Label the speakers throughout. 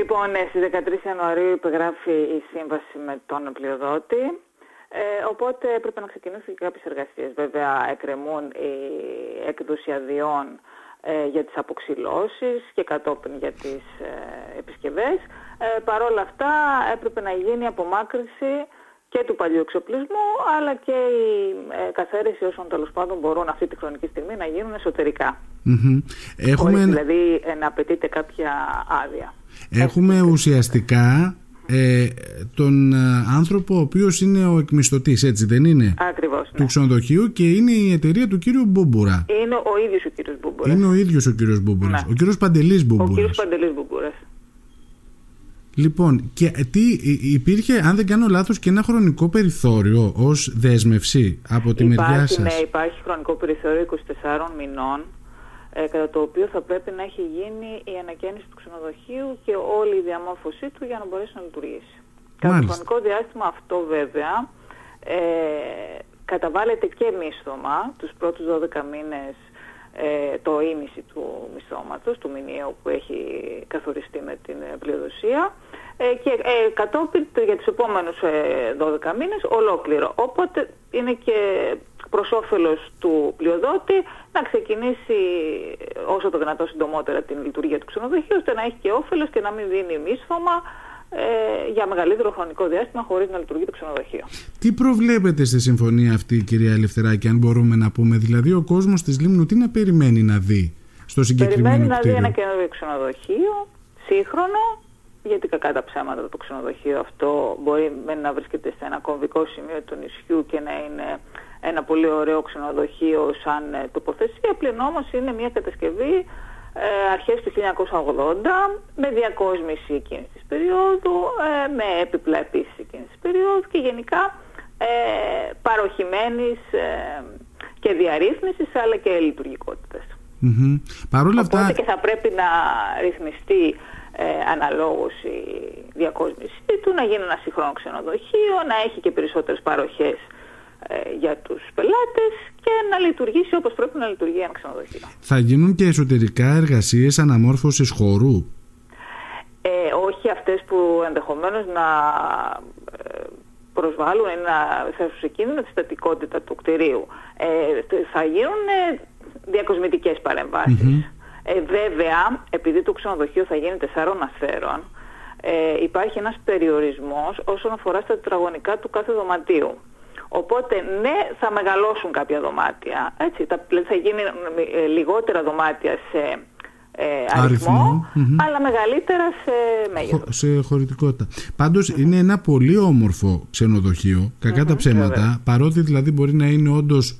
Speaker 1: Λοιπόν, ναι, στις 13 Ιανουαρίου υπεγράφει η σύμβαση με τον πλειοδότη. Ε, οπότε έπρεπε να ξεκινήσουν και κάποιες εργασίες. Βέβαια, εκκρεμούν η έκδοση αδειών ε, για τις αποξυλώσεις και κατόπιν για τις ε, επισκευές. Ε, Παρ' όλα αυτά έπρεπε να γίνει απομάκρυνση και του παλιού εξοπλισμού, αλλά και η ε, καθαίρεση όσων τέλος πάντων μπορούν αυτή τη χρονική στιγμή να γίνουν εσωτερικά.
Speaker 2: Έχουμε...
Speaker 1: δηλαδή να απαιτείται κάποια άδεια.
Speaker 2: Έχουμε ουσιαστικά ε, τον άνθρωπο ο οποίος είναι ο εκμισθωτής, έτσι δεν είναι,
Speaker 1: Ακριβώς,
Speaker 2: του
Speaker 1: ναι.
Speaker 2: ξενοδοχείου και είναι η εταιρεία του κύριου Μπούμπουρα.
Speaker 1: Είναι ο ίδιος ο κύριος Μπούμπουρας.
Speaker 2: Είναι ο ίδιος ο κύριος Μπούμπουρας,
Speaker 1: Ναι.
Speaker 2: ο κύριος Παντελής
Speaker 1: Ο
Speaker 2: Μπούμπουρας.
Speaker 1: κύριος Παντελής Μπούμπουρας.
Speaker 2: Λοιπόν, και τι υπήρχε, αν δεν κάνω λάθος, και ένα χρονικό περιθώριο ως δέσμευση από τη μεριά
Speaker 1: Υπάρχει,
Speaker 2: σας;
Speaker 1: ναι, υπάρχει χρονικό περιθώριο 24 μηνών ε, κατά το οποίο θα πρέπει να έχει γίνει η ανακαίνιση του ξενοδοχείου και όλη η διαμόρφωσή του για να μπορέσει να λειτουργήσει. Κατά το
Speaker 2: Μάλιστα.
Speaker 1: χρονικό διάστημα αυτό βέβαια ε, καταβάλλεται και μίσθωμα τους πρώτους 12 μήνες ε, το ίμιση του μισθώματος, του μηνιαίου που έχει καθοριστεί με την ε, πλειοδοσία ε, και ε, κατόπιν το- για τους επόμενους ε, 12 μήνες ολόκληρο. Οπότε είναι και προς όφελος του πλειοδότη να ξεκινήσει όσο το δυνατό συντομότερα την λειτουργία του ξενοδοχείου ώστε να έχει και όφελος και να μην δίνει μίσθωμα ε, για μεγαλύτερο χρονικό διάστημα χωρίς να λειτουργεί το ξενοδοχείο.
Speaker 2: Τι προβλέπετε στη συμφωνία αυτή, κυρία Ελευθεράκη, αν μπορούμε να πούμε, δηλαδή ο κόσμος της Λίμνου τι να περιμένει να δει στο συγκεκριμένο
Speaker 1: Περιμένει να δει
Speaker 2: κτίριο;
Speaker 1: ένα καινούριο ξενοδοχείο, σύγχρονο, γιατί κακά τα ψέματα το ξενοδοχείο αυτό μπορεί με να βρίσκεται σε ένα κομβικό σημείο του νησιού και να είναι ένα πολύ ωραίο ξενοδοχείο σαν ε, τοποθεσία, πλην όμως είναι μια κατασκευή ε, αρχές του 1980 με διακόσμηση εκείνης της περίοδου, ε, με έπιπλα επίσης εκείνης της περίοδου και γενικά ε, παροχημένης ε, και διαρρύθμισης αλλά και λειτουργικότητας.
Speaker 2: Μμμ. Παρ' όλα
Speaker 1: Οπότε
Speaker 2: αυτά,
Speaker 1: και θα πρέπει να ρυθμιστεί ε, αναλόγως η διακόσμησή του, να γίνει ένα σύγχρονο ξενοδοχείο, να έχει και περισσότερες παροχές ε, για τους πελάτες και να λειτουργήσει όπως πρέπει να λειτουργεί ένα ξενοδοχείο.
Speaker 2: θα γίνουν και εσωτερικά εργασίες αναμόρφωσης χορού.
Speaker 1: Ε, όχι αυτές που ενδεχομένως να ε, προσβάλλουν ή να θέσουν σε κίνδυνο τη στατικότητα του κτηρίου. Ε, θα γίνουν ε, διακοσμητικές παρεμβάσεις. Ε, βέβαια, επειδή το ξενοδοχείο θα γίνει τεσσάρων αστέρων, ε, υπάρχει ένας περιορισμός όσον αφορά στα τετραγωνικά του κάθε δωματίου. Οπότε, ναι, θα μεγαλώσουν κάποια δωμάτια. Έτσι, θα, θα γίνει ε, λιγότερα δωμάτια σε ε, αριθμό,
Speaker 2: Αριθμό, μμμ.
Speaker 1: αλλά μεγαλύτερα σε μέγεθος.
Speaker 2: χω- σε χωρητικότητα. Πάντως είναι ένα πολύ όμορφο ξενοδοχείο, κακά τα ψέματα,
Speaker 1: βέβαια.
Speaker 2: παρότι δηλαδή μπορεί να είναι όντως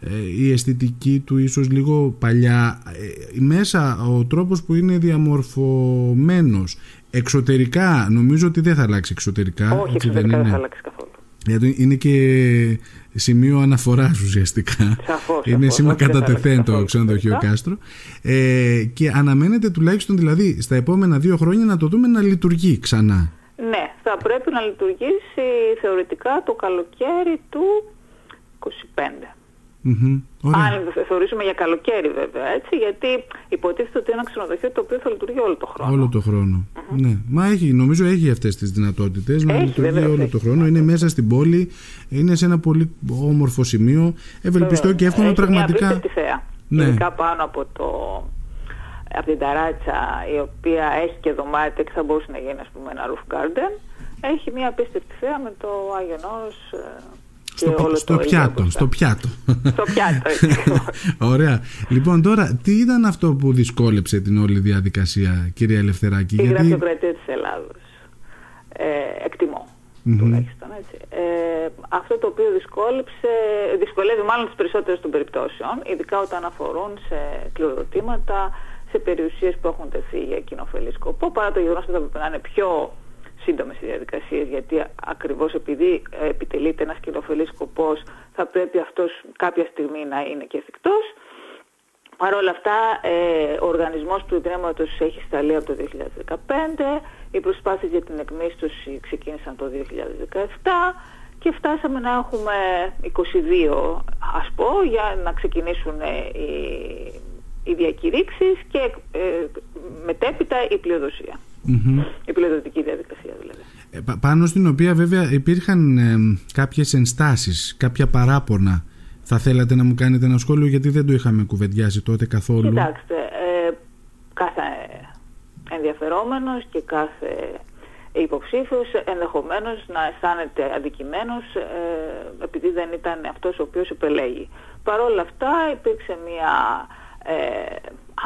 Speaker 2: ε, η αισθητική του ίσως λίγο παλιά, ε, μέσα ο τρόπος που είναι διαμορφωμένος εξωτερικά νομίζω ότι δεν θα αλλάξει εξωτερικά,
Speaker 1: Όχι,
Speaker 2: έτσι
Speaker 1: εξωτερικά δεν θα αλλάξει καθόλου.
Speaker 2: Γιατί είναι και σημείο αναφοράς ουσιαστικά.
Speaker 1: Σαφώς,
Speaker 2: είναι
Speaker 1: σαφώς,
Speaker 2: σήμα
Speaker 1: όχι, δεν θα
Speaker 2: κατατεθέν
Speaker 1: αλλάξει
Speaker 2: το
Speaker 1: καθόλου
Speaker 2: ξενοδοχείο
Speaker 1: εξωτερικά.
Speaker 2: Κάστρο. Ε, και αναμένεται τουλάχιστον δηλαδή στα επόμενα δύο χρόνια να το δούμε να λειτουργεί ξανά.
Speaker 1: Ναι, θα πρέπει να λειτουργήσει θεωρητικά το καλοκαίρι του 25.
Speaker 2: Μμμ. Ωραία.
Speaker 1: Αν θε- θεωρήσουμε για καλοκαίρι βέβαια, έτσι, γιατί υποτίθεται ότι είναι ένα ξενοδοχείο το οποίο θα λειτουργεί όλο το χρόνο.
Speaker 2: Όλο το χρόνο. Ναι. Μα έχει, νομίζω έχει αυτές τις δυνατότητες να
Speaker 1: Έχει,
Speaker 2: λειτουργεί
Speaker 1: βέβαια,
Speaker 2: όλο
Speaker 1: έχει
Speaker 2: το χρόνο. Είναι μέσα στην πόλη, είναι σε ένα πολύ όμορφο σημείο. Ευελπιστώ
Speaker 1: Βέβαια.
Speaker 2: και εύχομαι
Speaker 1: Έχει
Speaker 2: πραγματικά.
Speaker 1: Μια απίστευτη θέα.
Speaker 2: Ναι.
Speaker 1: Ειδικά πάνω από, το, από την ταράτσα η οποία έχει και δωμάτια και θα μπορούσε να γίνει ας πούμε ένα roof garden. Έχει μια απίστευτη θέα με το Άγιον Όρος ε, και
Speaker 2: Στο,
Speaker 1: όλο
Speaker 2: στο
Speaker 1: το ίδιο
Speaker 2: πιάτο,
Speaker 1: μπροστά.
Speaker 2: στο πιάτο.
Speaker 1: Στο πιάτο, έτσι ακριβώς.
Speaker 2: Ωραία. Λοιπόν, τώρα, τι ήταν αυτό που δυσκόλεψε την όλη διαδικασία, κυρία Ελευθεράκη,
Speaker 1: Η
Speaker 2: γιατί...
Speaker 1: γραφειοκρατία της Ελλάδος. Ε, εκτιμώ.
Speaker 2: Μμμ.
Speaker 1: Τουλάχιστον έτσι. Ε, αυτό το οποίο δυσκόλεψε, δυσκολεύει μάλλον τις περισσότερες των περιπτώσεων, ειδικά όταν αφορούν σε κληροδοτήματα, σε περιουσίες που έχουν τεθεί για κοινοφελή σκοπό, παρά το γεγονός ότι θα πρέπει να είναι πιο σύντομες οι διαδικασίες, γιατί ακριβώς επειδή ε, επιτελείται ένας κοινοφελής σκοπός, θα πρέπει αυτός κάποια στιγμή να είναι και εφικτός. Παρ' όλα αυτά, ε, ο οργανισμός του Ιδρύματος έχει σταλεί από το 2015, οι προσπάθειες για την εκμίσθωση ξεκίνησαν το 2017 και φτάσαμε να έχουμε 22, ας πω, για να ξεκινήσουν ε, οι, οι διακηρύξεις και ε, μετέπειτα η πλειοδοσία. Η πιλωτική διαδικασία δηλαδή.
Speaker 2: Ε, πάνω στην οποία βέβαια υπήρχαν ε, κάποιες ενστάσεις, κάποια παράπονα. Θα θέλατε να μου κάνετε ένα σχόλιο γιατί δεν το είχαμε κουβεντιάσει τότε καθόλου.
Speaker 1: Κοιτάξτε, ε, κάθε ενδιαφερόμενος και κάθε υποψήφιος ενδεχομένως να αισθάνεται αντικειμένος ε, επειδή δεν ήταν αυτός ο οποίος επελέγει. Παρ' όλα αυτά υπήρξε μια ε,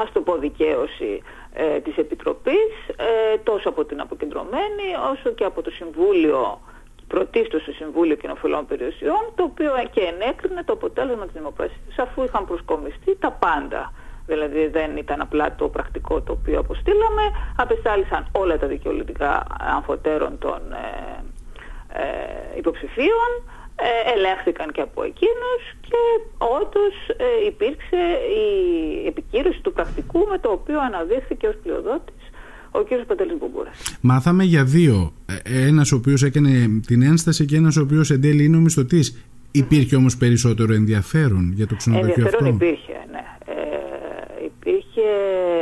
Speaker 1: ας το πω δικαίωση ε, της Επιτροπής ε, τόσο από την αποκεντρωμένη όσο και από το Συμβούλιο πρωτίστως στο Συμβούλιο Κοινοφιλών Περιουσιών το οποίο και ενέκρινε το αποτέλεσμα της δημοπρασίας αφού είχαν προσκομιστεί τα πάντα. Δηλαδή δεν ήταν απλά το πρακτικό το οποίο αποστήλαμε, απεστάλησαν όλα τα δικαιολογικά αμφωτέρων των ε, ε, υποψηφίων ε, ελέγχθηκαν και από εκείνους και όντως ε, υπήρξε η επικύρωση του πρακτικού με το οποίο αναδείχθηκε ως πλειοδότης ο κ. Παντελής Μπουμπούρας.
Speaker 2: Μάθαμε για δύο. Ε, ένας ο οποίος έκανε την ένσταση και ένας ο οποίος εν τέλει είναι ο μισθωτής. Υπήρχε όμως περισσότερο ενδιαφέρον για το ξενοδοχείο
Speaker 1: ενδιαφέρον αυτό; υπήρχε, ναι. Ε, υπήρχε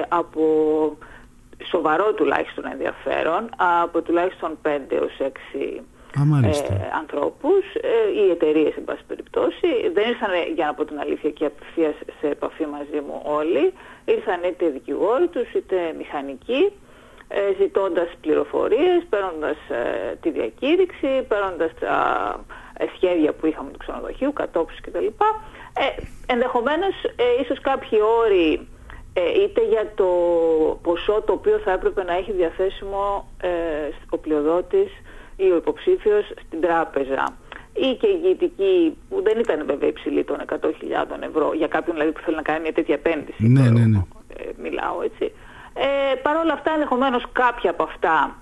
Speaker 1: από σοβαρό τουλάχιστον ενδιαφέρον από τουλάχιστον 5 έως 6
Speaker 2: ε,
Speaker 1: ανθρώπους, ε, οι εταιρείες εν πάση περιπτώσει. Δεν ήρθαν, για να πω την αλήθεια, και απευθείας σε επαφή μαζί μου όλοι. Ήρθαν είτε δικηγόροι τους, είτε μηχανικοί, ε, ζητώντας πληροφορίες, παίρνοντας ε, τη διακήρυξη, παίρνοντας τα ε, σχέδια που είχαμε του ξενοδοχείου, κατόψεις κτλ. Ε, ενδεχομένως, ε, ίσως κάποιοι όροι είτε για το ποσό το οποίο θα έπρεπε να έχει διαθέσιμο ο πλειοδότης ή ο υποψήφιος στην τράπεζα ή και ηγετική που δεν ήταν βέβαια υψηλή των 100.000 ευρώ για κάποιον δηλαδή που θέλει να κάνει μια τέτοια επένδυση.
Speaker 2: Ναι, ναι, ναι.
Speaker 1: Ε, μιλάω έτσι. Ε, Παρ' όλα αυτά ενδεχομένως κάποια από αυτά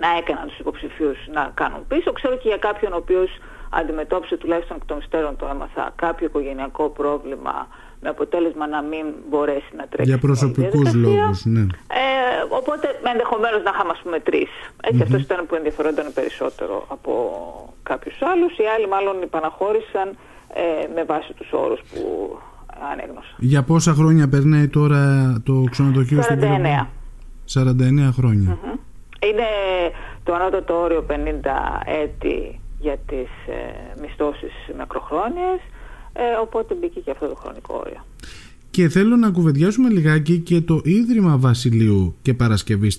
Speaker 1: να έκαναν τους υποψηφίους να κάνουν πίσω. Ξέρω και για κάποιον ο οποίος αντιμετώπισε τουλάχιστον εκ των υστέρων το έμαθα κάποιο οικογενειακό πρόβλημα με αποτέλεσμα να μην μπορέσει να τρέξει.
Speaker 2: Για προσωπικούς λόγους, ναι.
Speaker 1: Ε, οπότε ενδεχομένως να είχαμε ας πούμε τρεις. Έτσι mm-hmm. αυτός ήταν που ενδιαφερόταν περισσότερο από κάποιους άλλους. Οι άλλοι μάλλον υπαναχώρησαν ε, με βάση τους όρους που ανέγνωσα.
Speaker 2: Για πόσα χρόνια περνάει τώρα το ξενοδοχείο
Speaker 1: στην 49.
Speaker 2: 49 χρόνια.
Speaker 1: Mm-hmm. Είναι το ανώτατο όριο 50 έτη για τις ε, μισθώσεις μακροχρόνιες ε, οπότε μπήκε και αυτό το χρονικό όριο.
Speaker 2: Και θέλω να κουβεντιάσουμε λιγάκι και το Ίδρυμα Βασιλείου και Παρασκευή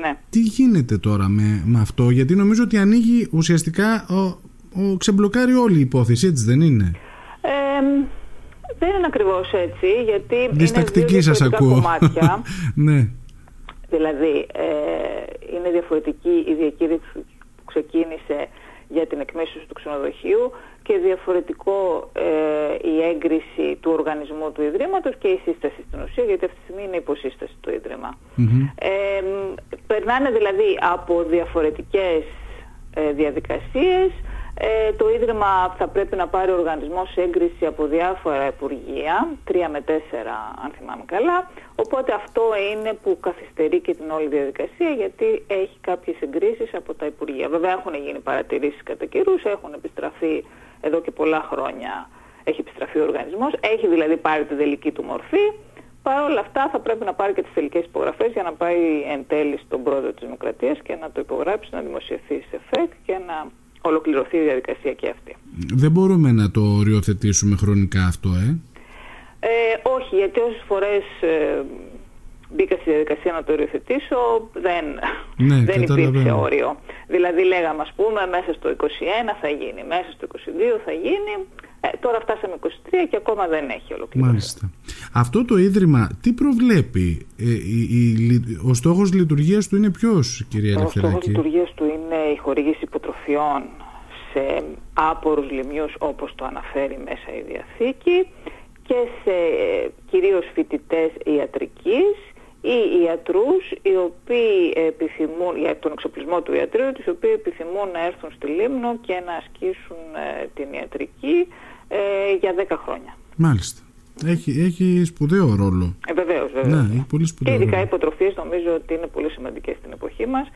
Speaker 1: Ναι.
Speaker 2: Τι γίνεται τώρα με, με αυτό, γιατί νομίζω ότι ανοίγει ουσιαστικά ο, ο ξεμπλοκάρει όλη η υπόθεση, έτσι δεν είναι;
Speaker 1: Ε, δεν είναι ακριβώς έτσι, γιατί
Speaker 2: Διστακτική
Speaker 1: είναι
Speaker 2: σας ακούω.
Speaker 1: κομμάτια.
Speaker 2: ναι.
Speaker 1: Δηλαδή, ε, είναι διαφορετική η διακήρυξη που ξεκίνησε για την εκμέσωση του ξενοδοχείου και διαφορετικό ε, η έγκριση του οργανισμού του Ιδρύματος και η σύσταση στην ουσία, γιατί αυτή τη στιγμή είναι υποσύσταση του Ίδρυμα. Ε, περνάνε δηλαδή από διαφορετικές ε, διαδικασίες. Ε, το Ίδρυμα θα πρέπει να πάρει οργανισμός έγκριση από διάφορα υπουργεία, τρία με τέσσερα αν θυμάμαι καλά, οπότε αυτό είναι που καθυστερεί και την όλη διαδικασία γιατί έχει κάποιες εγκρίσεις από τα υπουργεία. Βέβαια έχουν γίνει παρατηρήσεις κατά καιρούς, έχουν επιστραφεί εδώ και πολλά χρόνια έχει επιστραφεί ο οργανισμός, έχει δηλαδή πάρει τη τελική του μορφή. Παρ' όλα αυτά θα πρέπει να πάρει και τις τελικές υπογραφές για να πάει εν τέλει στον πρόεδρο της Δημοκρατίας και να το υπογράψει, να δημοσιευθεί σε ΦΕΚ και να ολοκληρωθεί η διαδικασία και αυτή.
Speaker 2: Δεν μπορούμε να το οριοθετήσουμε χρονικά αυτό, ε;
Speaker 1: ε όχι, γιατί όσες φορές ε, μπήκα στη διαδικασία να το οριοθετήσω, δεν,
Speaker 2: ναι,
Speaker 1: δεν υπήρξε όριο. Δηλαδή λέγαμε ας πούμε μέσα στο 21 θα γίνει, μέσα στο 22 θα γίνει, ε, τώρα φτάσαμε 23 και ακόμα δεν έχει ολοκληρωθεί.
Speaker 2: Μάλιστα. Αυτό το Ίδρυμα τι προβλέπει, ε, η, ο στόχος λειτουργίας του είναι ποιος κυρία Ελευθεράκη;
Speaker 1: Ο στόχος λειτουργίας του είναι η χορήγηση υποτροφιών σε άπορους λιμιούς όπως το αναφέρει μέσα η Διαθήκη και σε ε, κυρίως φοιτητές ιατρικής ή ιατρούς οι οποίοι επιθυμούν, για τον εξοπλισμό του ιατρίου, οι οποίοι επιθυμούν να έρθουν στη Λίμνο και να ασκήσουν ε, την ιατρική ε, για 10 χρόνια.
Speaker 2: Μάλιστα. Έχει, έχει σπουδαίο ρόλο.
Speaker 1: Ε, βεβαίως, βεβαίως.
Speaker 2: Ναι, έχει πολύ σπουδαίο
Speaker 1: και ειδικά οι υποτροφίες νομίζω ότι είναι πολύ σημαντικές στην εποχή μας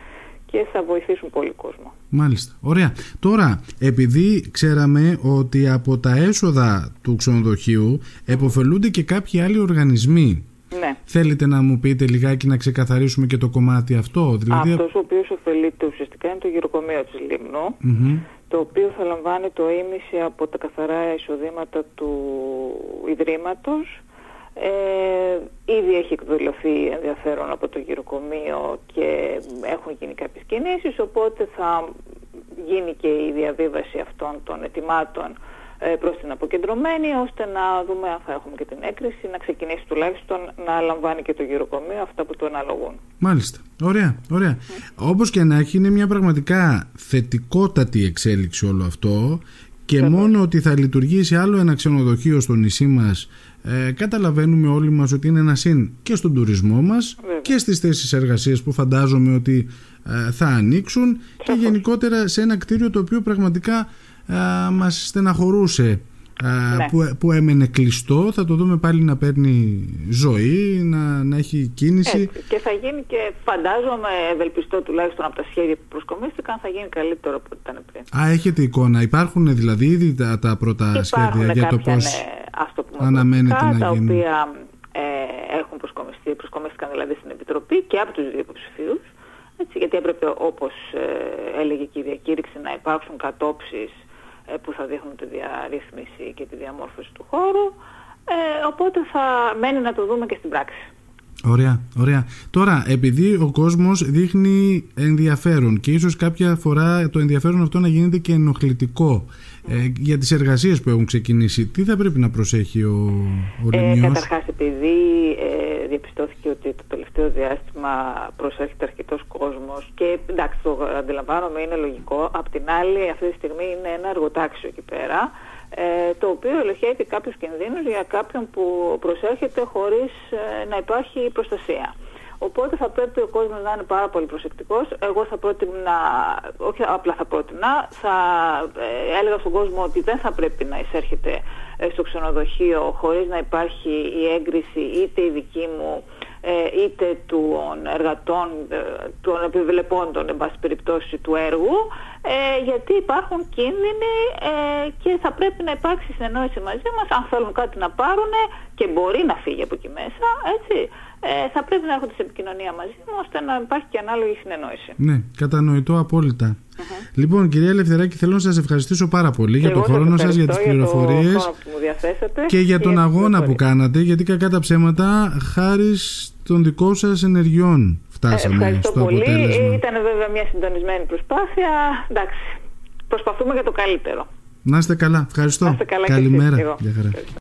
Speaker 1: και θα βοηθήσουν πολύ κόσμο.
Speaker 2: Μάλιστα. Ωραία. Τώρα, επειδή ξέραμε ότι από τα έσοδα του ξενοδοχείου εποφελούνται και κάποιοι άλλοι οργανισμοί
Speaker 1: Ναι.
Speaker 2: Θέλετε να μου πείτε λιγάκι να ξεκαθαρίσουμε και το κομμάτι αυτό.
Speaker 1: Δηλαδή... Αυτός ο οποίος ωφελείται ουσιαστικά είναι το γυροκομείο της λιμνου το οποίο θα λαμβάνει το ίμιση από τα καθαρά εισοδήματα του Ιδρύματος. Ε, ήδη έχει εκδηλωθεί ενδιαφέρον από το γυροκομείο και έχουν γίνει κάποιες κινήσεις, οπότε θα γίνει και η διαβίβαση αυτών των ετοιμάτων ε, προς την αποκεντρωμένη ώστε να δούμε αν θα έχουμε και την έκρηση να ξεκινήσει τουλάχιστον να λαμβάνει και το γυροκομείο αυτά που του αναλογούν.
Speaker 2: Μάλιστα. Ωραία, ωραία. Mm. Όπως και να έχει είναι μια πραγματικά θετικότατη εξέλιξη όλο αυτό και μόνο ότι θα λειτουργήσει άλλο ένα ξενοδοχείο στο νησί μας ε, καταλαβαίνουμε όλοι μας ότι είναι ένα συν και στον τουρισμό μας και στις θέσεις εργασίας που φαντάζομαι ότι ε, θα ανοίξουν και γενικότερα σε ένα κτίριο το οποίο πραγματικά ε, μας στεναχωρούσε. Ναι. που, που έμενε κλειστό θα το δούμε πάλι να παίρνει ζωή να, να έχει κίνηση.
Speaker 1: Και θα γίνει και φαντάζομαι ευελπιστώ τουλάχιστον από τα σχέδια που προσκομίστηκαν θα γίνει καλύτερο από ό,τι ήταν πριν.
Speaker 2: Α, έχετε εικόνα, υπάρχουν δηλαδή ήδη τα, τα πρώτα
Speaker 1: υπάρχουν
Speaker 2: σχέδια για το πώς
Speaker 1: ναι, αναμένεται να τα οποία ε, έχουν προσκομιστεί, προσκομίστηκαν δηλαδή στην Επιτροπή και από τους δύο υποψηφίους. Γιατί έπρεπε όπως ε, έλεγε και η διακήρυξη να υπάρξουν κατόψεις ε, που θα δείχνουν τη διαρρύθμιση και τη διαμόρφωση του χώρου. Ε, οπότε θα μένει να το δούμε και στην πράξη.
Speaker 2: Ωραία, ωραία. Τώρα, επειδή ο κόσμος δείχνει ενδιαφέρον και ίσως κάποια φορά το ενδιαφέρον αυτό να γίνεται και ενοχλητικό ε, για τις εργασίες που έχουν ξεκινήσει, τι θα πρέπει να προσέχει ο, ο
Speaker 1: ε, Καταρχάς, επειδή ε, διαπιστώθηκε ότι το τελευταίο διάστημα προσέρχεται αρκετός κόσμος και εντάξει, το αντιλαμβάνομαι είναι λογικό, απ' την άλλη αυτή τη στιγμή είναι ένα εργοτάξιο εκεί πέρα, ε, το οποίο ελοχεύει κάποιους κινδύνους για κάποιον που προσέρχεται χωρίς ε, να υπάρχει προστασία. Οπότε θα πρέπει ο κόσμος να είναι πάρα πολύ προσεκτικός. Εγώ θα πρότεινα, όχι απλά θα πρότεινα, θα ε, έλεγα στον κόσμο ότι δεν θα πρέπει να εισέρχεται στο ξενοδοχείο χωρίς να υπάρχει η έγκριση είτε η δική μου ε, είτε των εργατών, ε, των επιβλεπώντων, εν πάση περιπτώσει, του έργου, ε, γιατί υπάρχουν κίνδυνοι και θα πρέπει να υπάρξει συνεννόηση μαζί μας, αν θέλουν κάτι να πάρουν και μπορεί να φύγει από εκεί μέσα, έτσι, θα πρέπει να έρχονται σε επικοινωνία μαζί μου, ώστε να υπάρχει και ανάλογη συνεννόηση.
Speaker 2: Ναι, κατανοητό απόλυτα. Λοιπόν, κυρία Ελευθεράκη, θέλω να σας ευχαριστήσω πάρα πολύ για τον χρόνο σας, για τις πληροφορίες και για τον αγώνα που κάνατε. Γιατί κακά τα ψέματα, χάρη των δικών σας ενεργειών φτάσαμε
Speaker 1: Ευχαριστώ
Speaker 2: στο
Speaker 1: πολύ.
Speaker 2: αποτέλεσμα.
Speaker 1: Ήταν βέβαια μια συντονισμένη προσπάθεια. Εντάξει, προσπαθούμε για το καλύτερο.
Speaker 2: Να είστε καλά. Ευχαριστώ.
Speaker 1: Να είστε καλά
Speaker 2: Καλημέρα.
Speaker 1: Και εσείς.